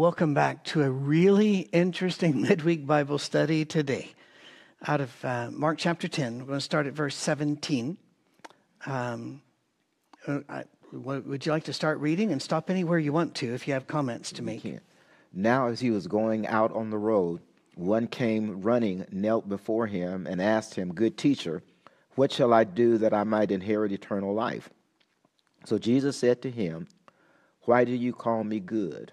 Welcome back to a really interesting midweek Bible study today out of uh, Mark chapter 10. We're going to start at verse 17. Um, uh, I, would you like to start reading and stop anywhere you want to if you have comments to make? Now, as he was going out on the road, one came running, knelt before him, and asked him, Good teacher, what shall I do that I might inherit eternal life? So Jesus said to him, Why do you call me good?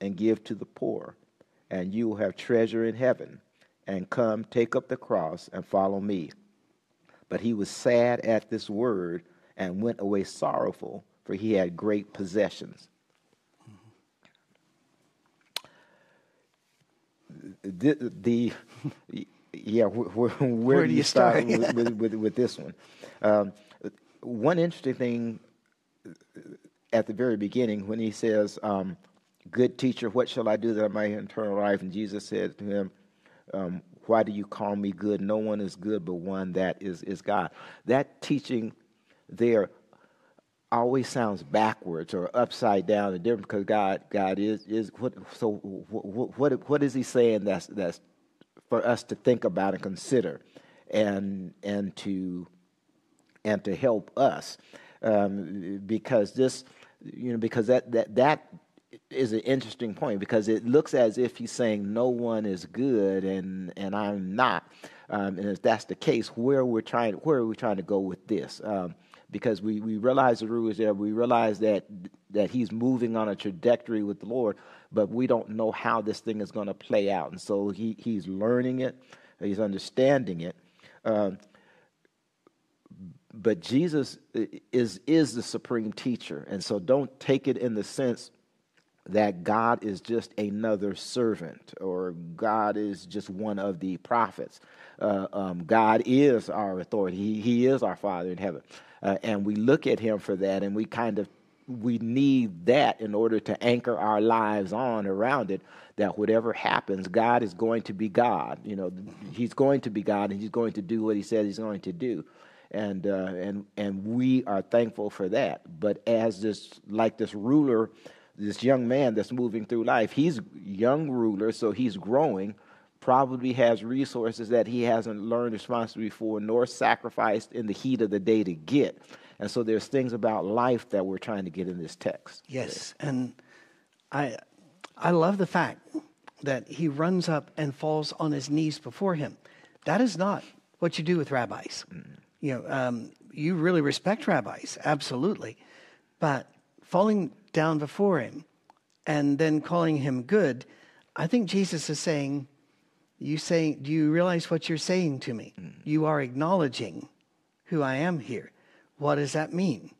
and give to the poor, and you will have treasure in heaven. And come, take up the cross, and follow me. But he was sad at this word and went away sorrowful, for he had great possessions. The, the yeah, where, where, where, do you start, start? with, with, with, this one? Um, one interesting thing at the very beginning when he says, um, Good teacher, what shall I do that I might have eternal life? And Jesus said to him, um, Why do you call me good? No one is good but one that is, is God. That teaching there always sounds backwards or upside down and different because God God is is what so what what, what is he saying that's that's for us to think about and consider and and to and to help us um, because this you know because that that that is an interesting point because it looks as if he's saying no one is good and and I'm not. Um, and if that's the case, where we're trying, where are we trying to go with this? Um, because we, we realize the rule is there, we realize that that he's moving on a trajectory with the Lord, but we don't know how this thing is going to play out, and so he he's learning it, he's understanding it. Um, but Jesus is is the supreme teacher, and so don't take it in the sense that God is just another servant or God is just one of the prophets. Uh, um, God is our authority. He, he is our Father in heaven. Uh, and we look at him for that and we kind of we need that in order to anchor our lives on around it that whatever happens god is going to be god you know he's going to be god and he's going to do what he says he's going to do and uh, and and we are thankful for that but as this like this ruler this young man that's moving through life. He's young ruler, so he's growing, probably has resources that he hasn't learned responsibility for nor sacrificed in the heat of the day to get. And so there's things about life that we're trying to get in this text. Yes, and I I love the fact that he runs up and falls on his knees before him. That is not what you do with rabbis. Mm. You know, um, you really respect rabbis, absolutely, but falling down before him and then calling him good, I think Jesus is saying, you saying, do you realize what you're saying to me? Mm. You are acknowledging who I am here. What does that mean?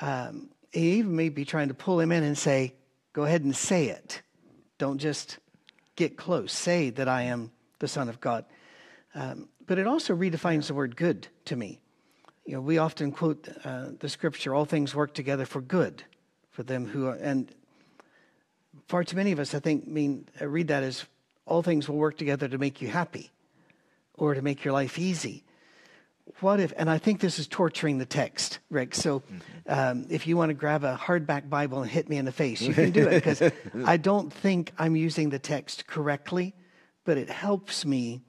Um, he even may be trying to pull him in and say, go ahead and say it. Don't just get close. Say that I am the Son of God. Um, but it also redefines the word good to me. You know, we often quote uh, the scripture, all things work together for good for them who are, and far too many of us, I think, mean, I read that as all things will work together to make you happy or to make your life easy. What if, and I think this is torturing the text, Rick. So um, if you want to grab a hardback Bible and hit me in the face, you can do it because I don't think I'm using the text correctly, but it helps me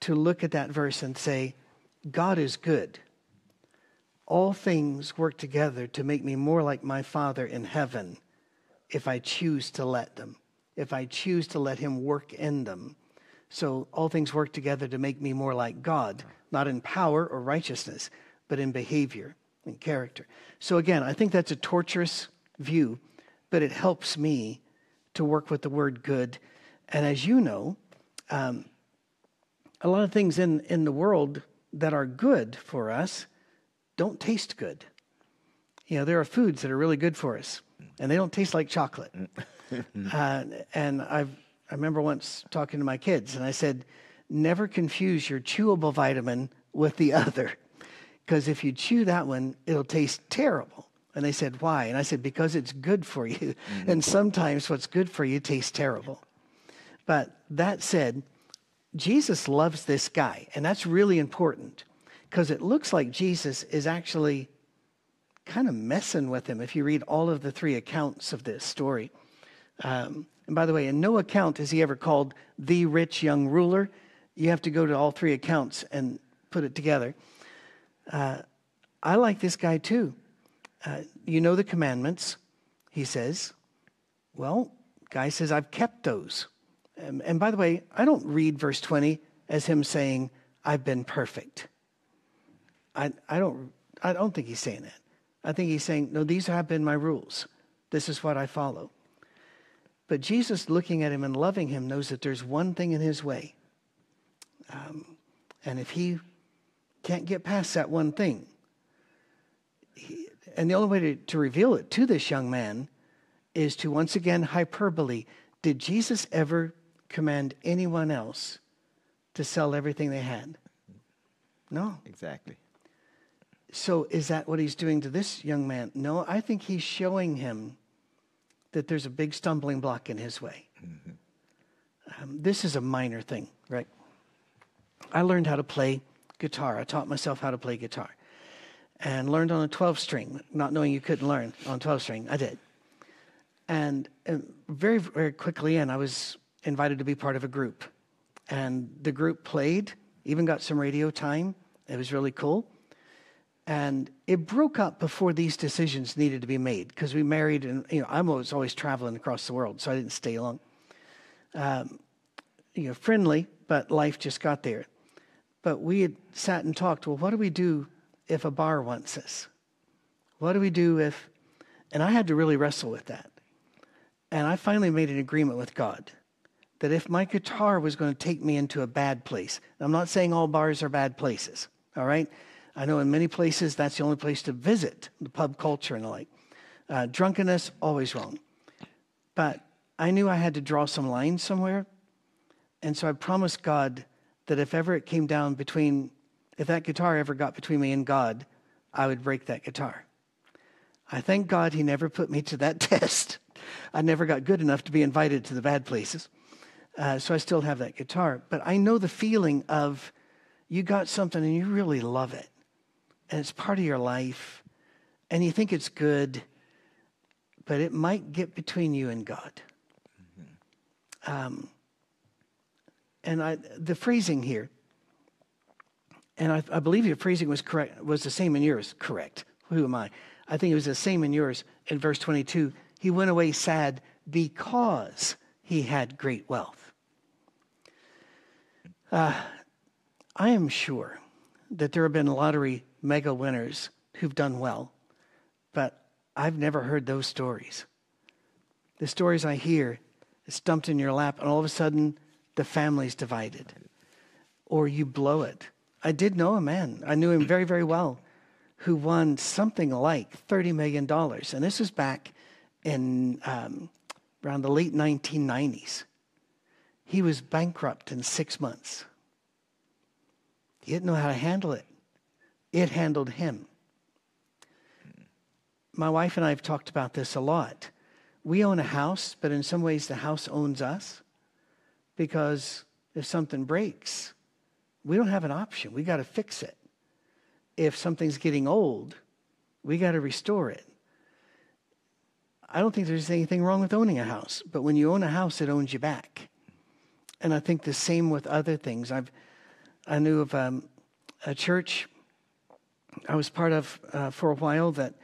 to look at that verse and say, God is good. All things work together to make me more like my Father in heaven if I choose to let them, if I choose to let Him work in them. So all things work together to make me more like God, not in power or righteousness, but in behavior and character. So again, I think that's a torturous view, but it helps me to work with the word good. And as you know, um, a lot of things in, in the world that are good for us don't taste good. You know, there are foods that are really good for us, and they don't taste like chocolate. uh, and I've, I remember once talking to my kids, and I said, never confuse your chewable vitamin with the other. Because if you chew that one, it'll taste terrible. And they said, Why? And I said, Because it's good for you. Mm-hmm. And sometimes what's good for you tastes terrible. But that said, Jesus loves this guy. And that's really important because it looks like Jesus is actually kind of messing with him if you read all of the three accounts of this story. Um, and by the way, in no account is he ever called the rich young ruler. You have to go to all three accounts and put it together. Uh, I like this guy too. Uh, you know the commandments, he says. Well, guy says, I've kept those. Um, and by the way, I don't read verse 20 as him saying, I've been perfect. I, I, don't, I don't think he's saying that. I think he's saying, no, these have been my rules. This is what I follow. But Jesus, looking at him and loving him, knows that there's one thing in his way. Um, and if he can't get past that one thing, he, and the only way to, to reveal it to this young man is to once again hyperbole. Did Jesus ever command anyone else to sell everything they had? No. Exactly. So is that what he's doing to this young man? No, I think he's showing him that there's a big stumbling block in his way. Mm-hmm. Um, this is a minor thing, right? I learned how to play guitar. I taught myself how to play guitar and learned on a 12 string, not knowing you couldn't learn on 12 string. I did. And, and very, very quickly, and I was invited to be part of a group. And the group played, even got some radio time. It was really cool. And it broke up before these decisions needed to be made because we married, and you know, I was always traveling across the world, so I didn't stay long. Um, you know, friendly, but life just got there. But we had sat and talked. Well, what do we do if a bar wants us? What do we do if? And I had to really wrestle with that. And I finally made an agreement with God that if my guitar was going to take me into a bad place, I'm not saying all bars are bad places, all right? I know in many places that's the only place to visit, the pub culture and the like. Uh, drunkenness, always wrong. But I knew I had to draw some lines somewhere. And so I promised God that if ever it came down between, if that guitar ever got between me and God, I would break that guitar. I thank God he never put me to that test. I never got good enough to be invited to the bad places. Uh, so I still have that guitar. But I know the feeling of you got something and you really love it and it's part of your life, and you think it's good, but it might get between you and God. Mm-hmm. Um, and I, the phrasing here, and I, I, believe your phrasing was correct, was the same in yours. Correct. Who am I? I think it was the same in yours. In verse 22, he went away sad because he had great wealth. Uh, I am sure that there have been lottery mega winners who've done well, but I've never heard those stories. The stories I hear is dumped in your lap, and all of a sudden, the family's divided, or you blow it. I did know a man, I knew him very, very well, who won something like $30 million. And this was back in um, around the late 1990s. He was bankrupt in six months. He didn't know how to handle it it handled him. My wife and I have talked about this a lot. We own a house, but in some ways the house owns us because if something breaks, we don't have an option. We got to fix it. If something's getting old, we got to restore it. I don't think there's anything wrong with owning a house, but when you own a house, it owns you back. And I think the same with other things. I've, I knew of um, a church I was part of uh, for a while that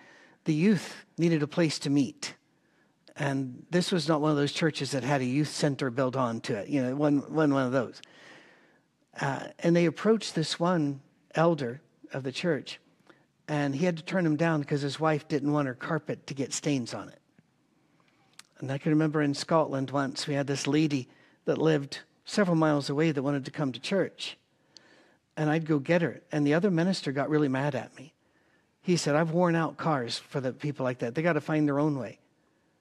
the youth needed a place to meet. And this was not one of those churches that had a youth center built onto it. You know, one, one, one of those. Uh, and they approached this one elder of the church, and he had to turn him down because his wife didn't want her carpet to get stains on it. And I can remember in Scotland once we had this lady that lived several miles away that wanted to come to church. And I'd go get her. And the other minister got really mad at me. He said, I've worn out cars for the people like that. They got to find their own way.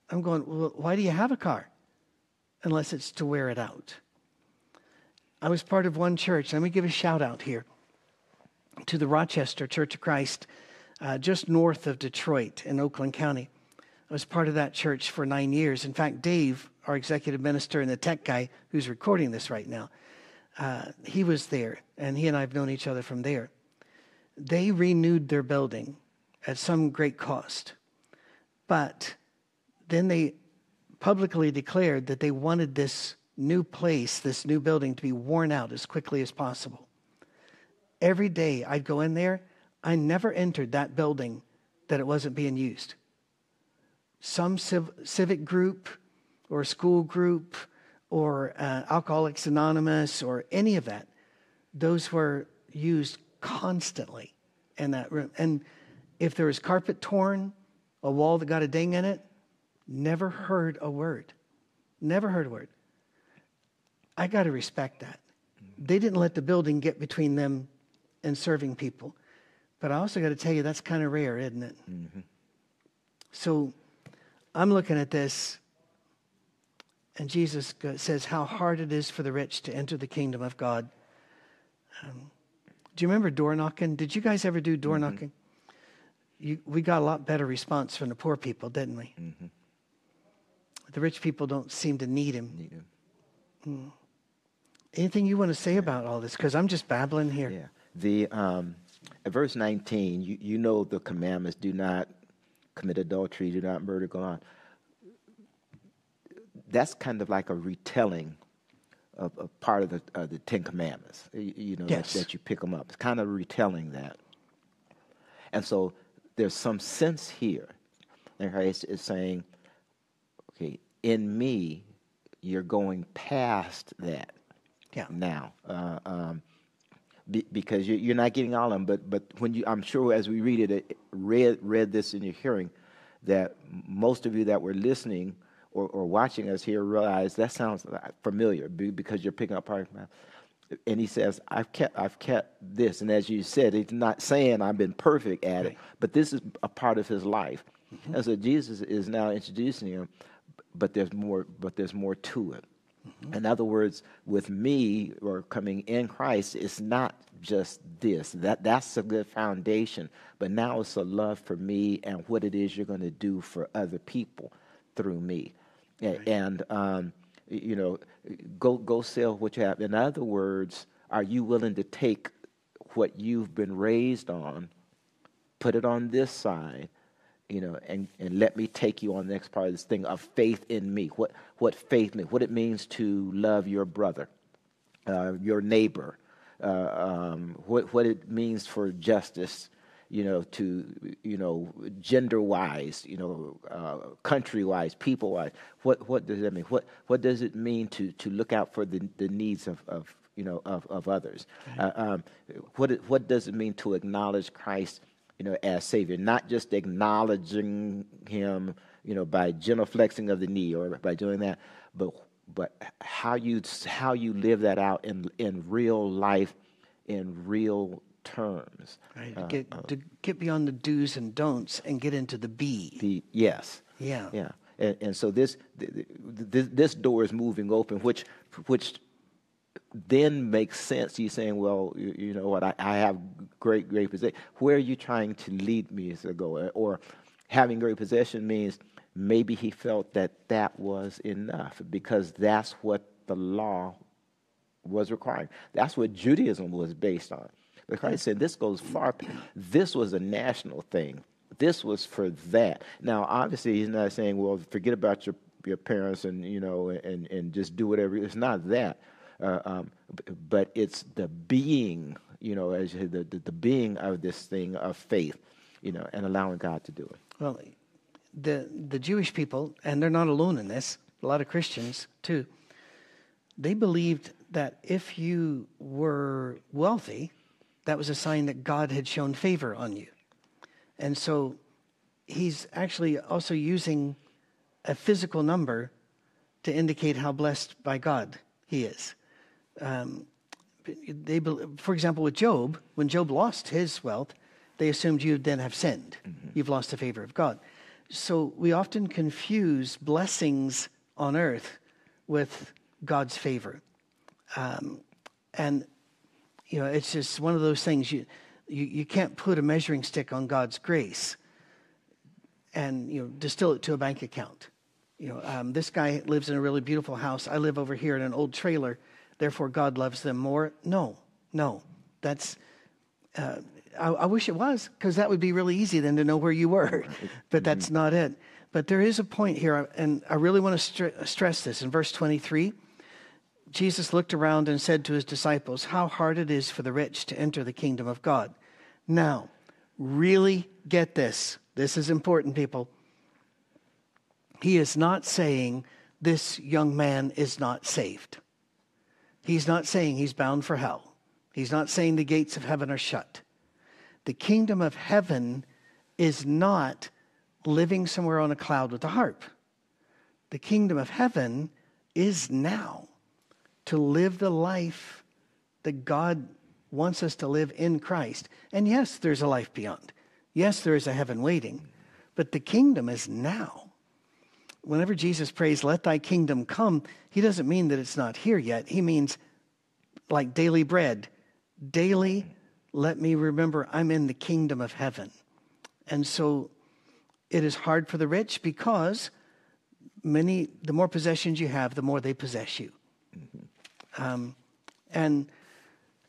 I'm going, well, why do you have a car? Unless it's to wear it out. I was part of one church. Let me give a shout out here to the Rochester Church of Christ, uh, just north of Detroit in Oakland County. I was part of that church for nine years. In fact, Dave, our executive minister and the tech guy who's recording this right now, uh, he was there, and he and I have known each other from there. They renewed their building at some great cost, but then they publicly declared that they wanted this new place, this new building, to be worn out as quickly as possible. Every day I'd go in there, I never entered that building that it wasn't being used some civ- civic group or school group or uh, Alcoholics Anonymous or any of that, those were used constantly in that room. And if there was carpet torn, a wall that got a ding in it, never heard a word. Never heard a word. I got to respect that. They didn't let the building get between them and serving people. But I also got to tell you, that's kind of rare, isn't it? Mm-hmm. So I'm looking at this, and Jesus says how hard it is for the rich to enter the kingdom of God. Um, do you remember door knocking? Did you guys ever do door mm-hmm. knocking? You, we got a lot better response from the poor people, didn't we? Mm-hmm. The rich people don't seem to need him. Need him. Mm. Anything you want to say about all this? Because I'm just babbling here. Yeah. The um, verse 19, you, you know the commandments: do not commit adultery, do not murder, go on. That's kind of like a retelling of, of part of the, uh, the Ten Commandments, you, you know, yes. that, that, you pick them up. It's kind of retelling that. And so there's some sense here. And Christ is saying, okay, in me, you're going past that yeah. now. Uh, um, be, because you, are not getting all of them. But but when you, I'm sure as we read it, it, read read this in your hearing, that most of you that were listening or, or watching us here realize that sounds familiar because you're picking up part. And he says, "I've kept I've kept this." And as you said, he's not saying I've been perfect at it, but this is a part of his life. Mm-hmm. And so Jesus is now introducing him, but there's more. But there's more to it. Mm-hmm. In other words, with me or coming in Christ, it's not just this. That that's a good foundation. But now it's a love for me and what it is you're going to do for other people through me. Right. And um, you know, go go sell what you have. In other words, are you willing to take what you've been raised on, put it on this side, you know, and, and let me take you on the next part of this thing of faith in me. What, what faith means, what it means to love your brother, uh, your neighbor, uh, um, what, what it means for justice, you know, to, you know, gender wise, you know, uh, country wise, people wise. What, what does that mean? What, what does it mean to, to look out for the, the needs of, of, you know, of, of others? Uh, um, what, what does it mean to acknowledge Christ? you know, as Savior, not just acknowledging Him, you know, by genuflexing of the knee or by doing that, but but how you how you live that out in in real life, in real terms. Right. Uh, get, uh, to get beyond the do's and don'ts and get into the be. The yes. Yeah. Yeah. And, and so this, this this door is moving open, which which then makes sense. You saying, well, you, you know what, I, I, have great, great possession. Where are you trying to lead me to go? Or having great possession means maybe he felt that that was enough because that's what the law was requiring. That's what Judaism was based on. But Christ said this goes far. This was a national thing. This was for that. Now, obviously, he's not saying, well, forget about your your parents and you know and and just do whatever. It's not that uh, um, but it's the being, you know, as the, the, the being of this thing of faith, you know, and allowing God to do it. Well, the, the Jewish people, and they're not alone in this, a lot of Christians too, they believed that if you were wealthy, that was a sign that God had shown favor on you. And so he's actually also using a physical number to indicate how blessed by God he is. Um, they, for example, with Job, when Job lost his wealth, they assumed you then have sinned. Mm-hmm. You've lost the favor of God. So we often confuse blessings on earth with God's favor. Um, and, you know, it's just one of those things you, you, you can't put a measuring stick on God's grace and, you know, distill it to a bank account. You know, um, this guy lives in a really beautiful house. I live over here in an old trailer. Therefore, God loves them more. No, no. That's, uh, I, I, wish it was, because that would be really easy then to know where you were. But that's mm-hmm. not it. But there is a point here, and I really want to stress this. In verse 23, Jesus looked around and said to his disciples, How hard it is for the rich to enter the kingdom of God. Now, really get this. This is important, people. He is not saying this young man is not saved. He's not saying he's bound for hell. He's not saying the gates of heaven are shut. The kingdom of heaven is not living somewhere on a cloud with a harp. The kingdom of heaven is now to live the life that God wants us to live in Christ. And yes, there's a life beyond. Yes, there is a heaven waiting. But the kingdom is now. Whenever Jesus prays, Let thy kingdom come, he doesn't mean that it's not here yet. He means like daily bread. Daily, let me remember I'm in the kingdom of heaven. And so it is hard for the rich because many, the more possessions you have, the more they possess you. Um, and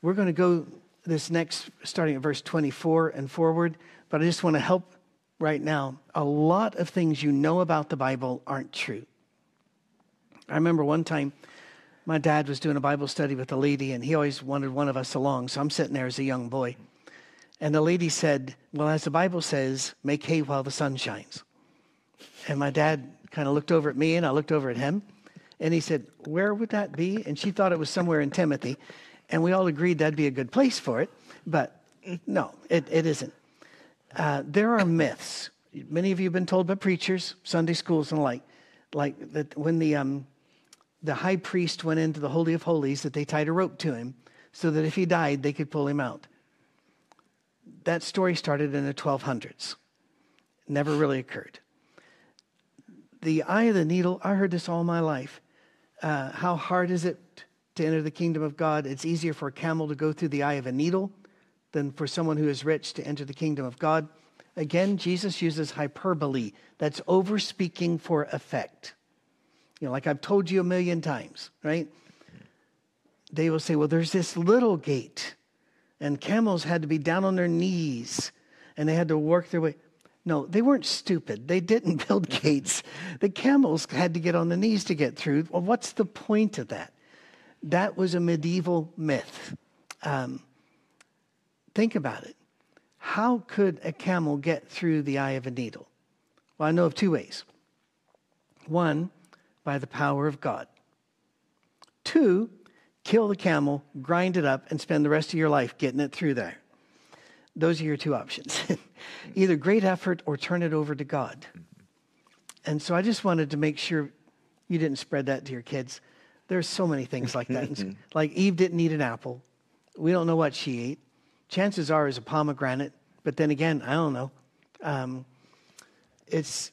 we're going to go this next, starting at verse 24 and forward, but I just want to help right now. A lot of things you know about the Bible aren't true. I remember one time my dad was doing a Bible study with a lady, and he always wanted one of us along. So I'm sitting there as a young boy. And the lady said, Well, as the Bible says, make hay while the sun shines. And my dad kind of looked over at me, and I looked over at him. And he said, Where would that be? And she thought it was somewhere in Timothy. And we all agreed that'd be a good place for it. But no, it, it isn't. Uh, there are myths. Many of you have been told by preachers, Sunday schools, and like, like that when the, um, the high priest went into the Holy of Holies, that they tied a rope to him so that if he died, they could pull him out that story started in the 1200s. Never really occurred. The eye of the needle, I heard this all my life. Uh, how hard is it to enter the kingdom of God? It's easier for a camel to go through the eye of a needle than for someone who is rich to enter the kingdom of God. Again, Jesus uses hyperbole. That's over speaking for effect. You know, like I've told you a million times, right? They will say, well, there's this little gate and camels had to be down on their knees and they had to work their way. No, they weren't stupid. They didn't build gates. The camels had to get on the knees to get through. Well, what's the point of that? That was a medieval myth. Um, think about it. How could a camel get through the eye of a needle? Well, I know of two ways. One, by the power of God. Two, kill the camel, grind it up, and spend the rest of your life getting it through there. Those are your two options either great effort or turn it over to God. And so I just wanted to make sure you didn't spread that to your kids. There's so many things like that. like Eve didn't eat an apple. We don't know what she ate. Chances are it's a pomegranate, but then again, I don't know. Um, it's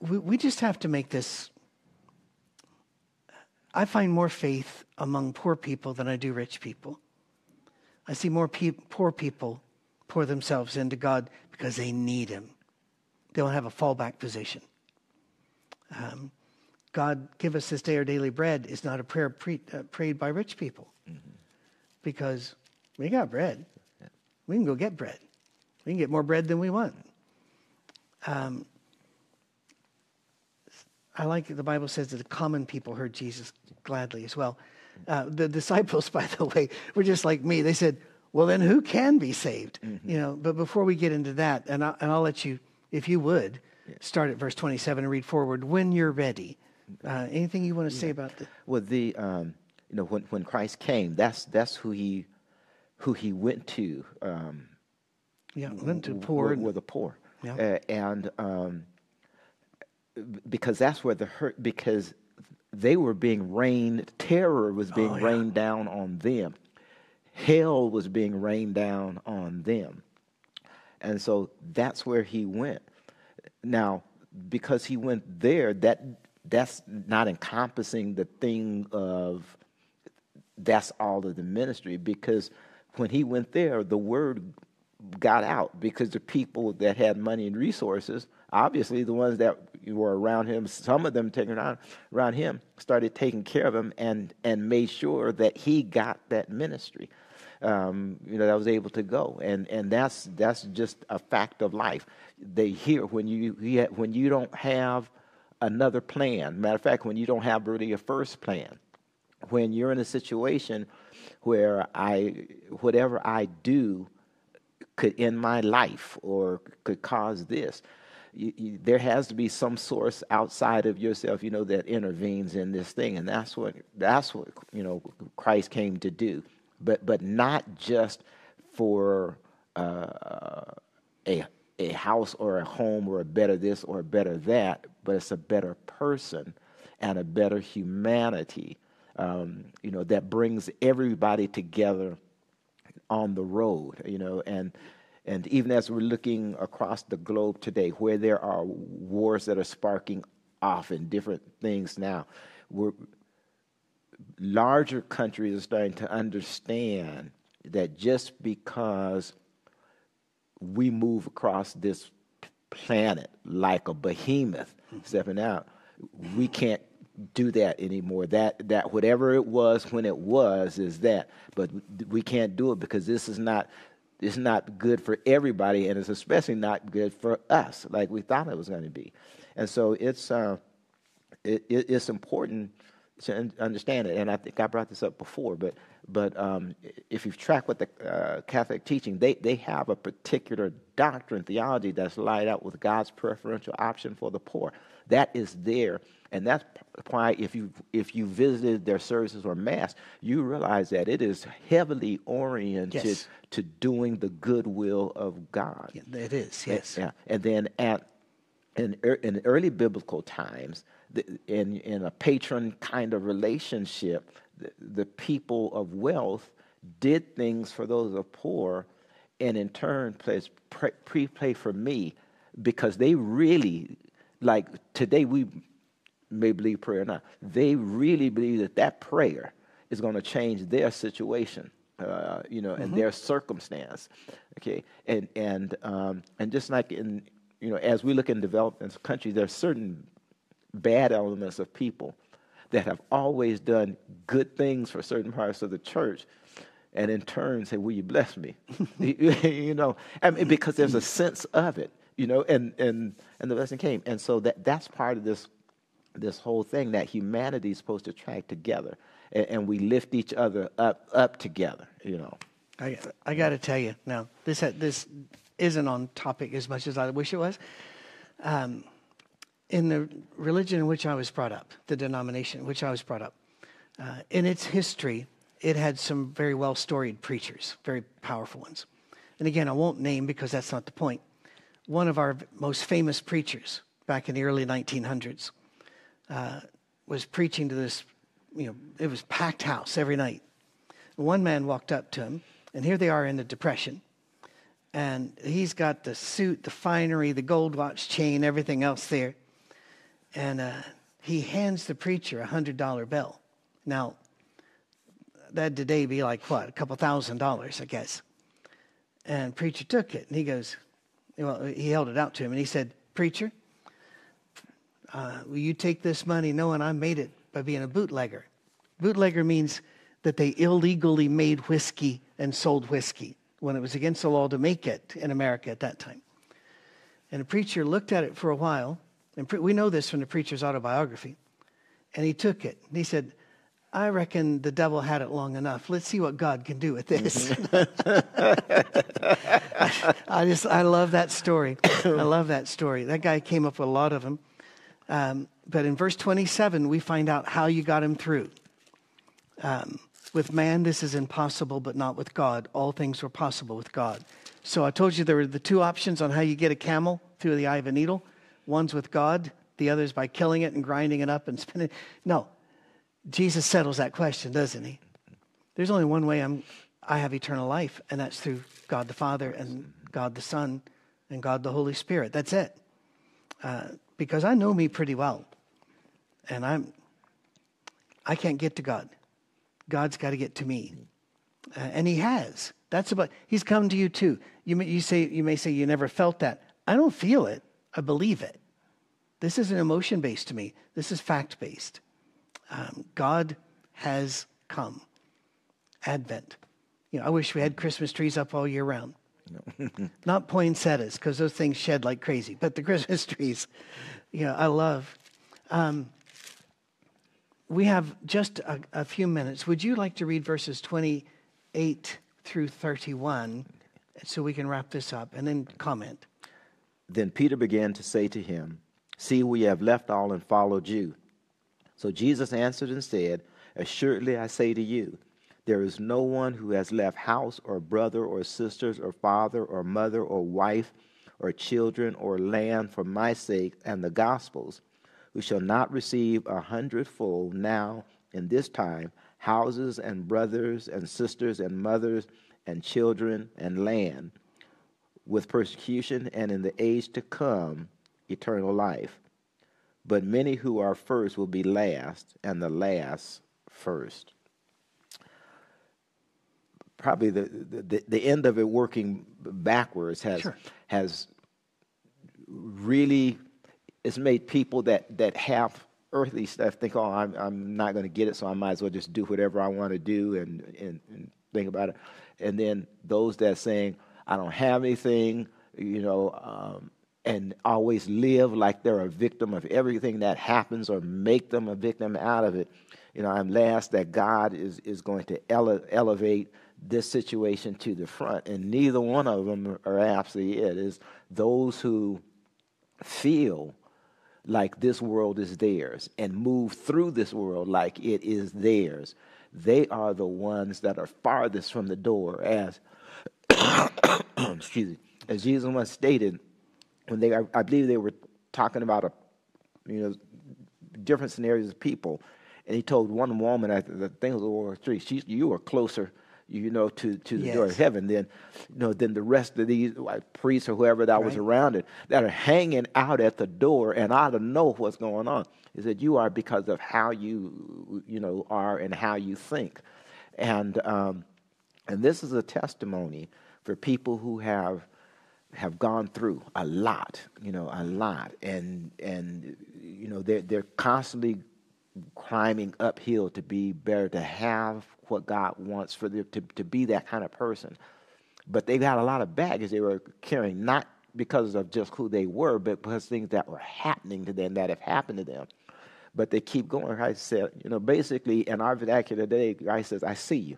we, we just have to make this I find more faith among poor people than I do rich people. I see more pe- poor people pour themselves into God because they need Him. They don't have a fallback position. Um, God, give us this day our daily bread is not a prayer pre- uh, prayed by rich people mm-hmm. because we got bread. We can go get bread. We can get more bread than we want. Um, I like the Bible says that the common people heard Jesus gladly as well. Uh, the disciples, by the way, were just like me. They said, well, then who can be saved? Mm-hmm. You know, but before we get into that, and, I, and I'll let you, if you would, yeah. start at verse 27 and read forward when you're ready. Uh, anything you want to yeah. say about that? Well, the, um, you know, when, when Christ came, that's, that's who he, who he went to. Um, yeah, went to poor. Were, were the poor. Yeah. Uh, and um, because that's where the hurt, because they were being rained, terror was being oh, yeah. rained down on them. Hell was being rained down on them. And so that's where he went. Now, because he went there, that that's not encompassing the thing of that's all of the ministry because when he went there, the word got out because the people that had money and resources, obviously the ones that were around him, some of them taking around, around him, started taking care of him and, and made sure that he got that ministry. Um, you know, that was able to go, and and that's that's just a fact of life. They hear when you when you don't have another plan. Matter of fact, when you don't have really a first plan, when you're in a situation where I whatever I do could end my life or could cause this you, you, there has to be some source outside of yourself, you know, that intervenes in this thing, and that's what that's what you know Christ came to do, but but not just for uh, a a house or a home or a better this or a better that, but it's a better person and a better humanity, um, you know, that brings everybody together on the road, you know, and and even as we're looking across the globe today, where there are wars that are sparking off and different things now, we're, larger countries are starting to understand that just because we move across this planet like a behemoth stepping out, we can't do that anymore. That that whatever it was when it was is that, but we can't do it because this is not it's not good for everybody, and it's especially not good for us, like we thought it was going to be. And so it's uh, it, it's important to understand it. And I think I brought this up before, but but um, if you track with the uh, Catholic teaching, they they have a particular doctrine theology that's laid out with God's preferential option for the poor. That is there and that's why if you if you visited their services or mass, you realize that it is heavily oriented yes. to doing the goodwill of God. Yeah, it is, yes. And, yeah. And then at in, in early biblical times, in in a patron kind of relationship, the, the people of wealth did things for those of poor, and in turn plays pre, play for me because they really like today we may believe prayer or not, they really believe that that prayer is going to change their situation, uh, you know, mm-hmm. and their circumstance. Okay, and and um, and just like in you know, as we look in developing countries, there are certain bad elements of people that have always done good things for certain parts of the church, and in turn say, "Will you bless me?" you know, I mean, because there's a sense of it, you know, and and and the blessing came, and so that that's part of this this whole thing that humanity is supposed to track together, and, and we lift each other up up together. You know. I I got to tell you now this this isn't on topic as much as I wish it was. Um, in the religion in which I was brought up, the denomination in which I was brought up, uh, in its history, it had some very well storied preachers, very powerful ones. And again, I won't name because that's not the point. One of our most famous preachers back in the early 1900s uh, was preaching to this, you know, it was packed house every night. One man walked up to him, and here they are in the Depression. And he's got the suit, the finery, the gold watch chain, everything else there. And uh, he hands the preacher a $100 bill. Now, that'd today be like what, a couple thousand dollars, I guess. And preacher took it, and he goes, well, he held it out to him, and he said, Preacher, uh, will you take this money knowing I made it by being a bootlegger? Bootlegger means that they illegally made whiskey and sold whiskey when it was against the law to make it in America at that time. And the preacher looked at it for a while, and pre- we know this from the preacher's autobiography, and he took it. And he said, I reckon the devil had it long enough. Let's see what God can do with this. I just, I love that story. I love that story. That guy came up with a lot of them. Um, but in verse 27, we find out how you got him through. Um, with man, this is impossible, but not with God. All things were possible with God. So I told you there were the two options on how you get a camel through the eye of a needle. One's with God, the other's by killing it and grinding it up and spinning. No, Jesus settles that question, doesn't he? There's only one way I'm, I have eternal life, and that's through God the Father and God the Son and God the Holy Spirit. That's it. Uh, because I know me pretty well, and I'm, I can't get to God. God's got to get to me, uh, and He has. That's about. He's come to you too. You may, you say you may say you never felt that. I don't feel it. I believe it. This isn't emotion based to me. This is fact based. Um, God has come. Advent. You know, I wish we had Christmas trees up all year round. Not poinsettias, because those things shed like crazy, but the Christmas trees, you know, I love. Um, we have just a, a, few minutes. Would you like to read verses 28 through 31 so we can wrap this up and then comment? Then Peter began to say to him, See, we have left all and followed you. So Jesus answered and said, Assuredly I say to you, there is no one who has left house or brother or sisters or father or mother or wife or children or land for my sake and the gospel's, who shall not receive a hundredfold now in this time houses and brothers and sisters and mothers and children and land, with persecution and in the age to come eternal life. But many who are first will be last, and the last first. Probably the, the, the end of it working backwards has, sure. has really it's made people that, that have earthly stuff think, oh, I'm, I'm not going to get it, so I might as well just do whatever I want to do and, and, and think about it. And then those that are saying, I don't have anything, you know, um, and always live like they're a victim of everything that happens or make them a victim out of it. You know, I'm last that God is, is going to ele- elevate this situation to the front. And neither one of them are absolutely it. Is those who feel like this world is theirs and move through this world like it is theirs. They are the ones that are farthest from the door, as excuse me, as Jesus once stated when they, I, I believe they were talking about a, you know, different scenarios of people, and he told one woman at the thing was World War Three, she, you are closer, you know, to, to the yes. door of heaven than, you know, than the rest of these like, priests or whoever that right. was around it that are hanging out at the door, and I don't know what's going on. He said, you are because of how you, you know, are and how you think, and um, and this is a testimony for people who have have gone through a lot, you know, a lot, and and you know they're they're constantly climbing uphill to be better, to have what God wants for them to to be that kind of person. But they've got a lot of baggage they were carrying, not because of just who they were, but because things that were happening to them that have happened to them. But they keep going. Christ said, you know, basically in our vernacular today, Christ says, "I see you,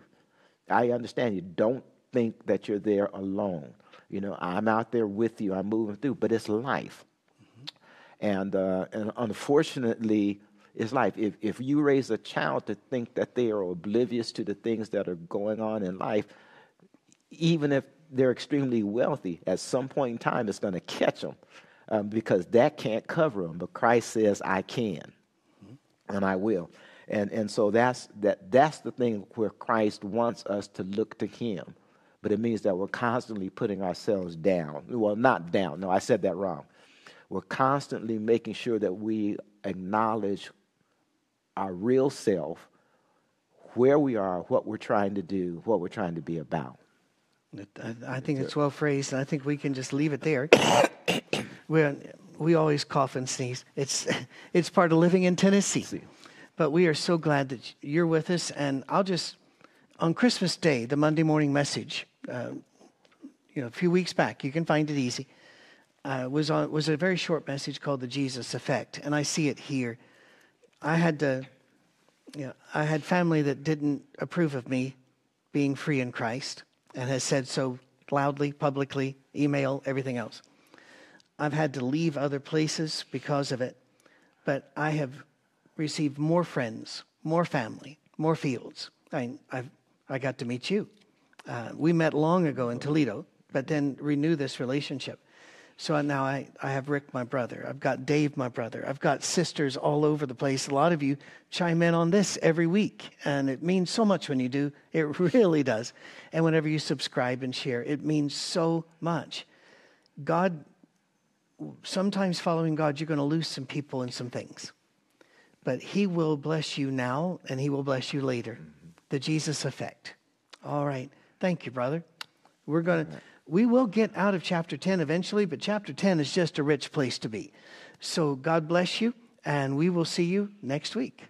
I understand you. Don't think that you're there alone." You know, I'm out there with you. I'm moving through, but it's life. Mm-hmm. And uh, and unfortunately, it's life. If if you raise a child to think that they are oblivious to the things that are going on in life, even if they're extremely wealthy, at some point in time, it's going to catch them um, because that can't cover them. But Christ says, "I can, mm-hmm. and I will." And and so that's that. That's the thing where Christ wants us to look to Him but it means that we're constantly putting ourselves down. Well, not down. No, I said that wrong. We're constantly making sure that we acknowledge our real self, where we are, what we're trying to do, what we're trying to be about. I think it's well phrased, and I think we can just leave it there. we we always cough and sneeze. It's, it's part of living in Tennessee. But we are so glad that you're with us, and I'll just, on Christmas Day, the Monday morning message, uh, you know, a few weeks back. You can find it easy. Uh, was on was a very short message called the Jesus Effect, and I see it here. I had to Yeah, I had family that didn't approve of me being free in Christ and has said so loudly, publicly, email, everything else. I've had to leave other places because of it, but I have received more friends, more family, more fields. I, I've, I got to meet you. Uh, we met long ago in Toledo, but then renew this relationship. So now I, I have Rick, my brother. I've got Dave, my brother. I've got sisters all over the place. A lot of you chime in on this every week, and it means so much when you do. It really does. And whenever you subscribe and share, it means so much. God, sometimes following God, you're going to lose some people and some things. But He will bless you now, and He will bless you later. The Jesus effect. All right. Thank you, brother. We're going to we will get out of chapter 10 eventually, but chapter 10 is just a rich place to be. So God bless you, and we will see you next week.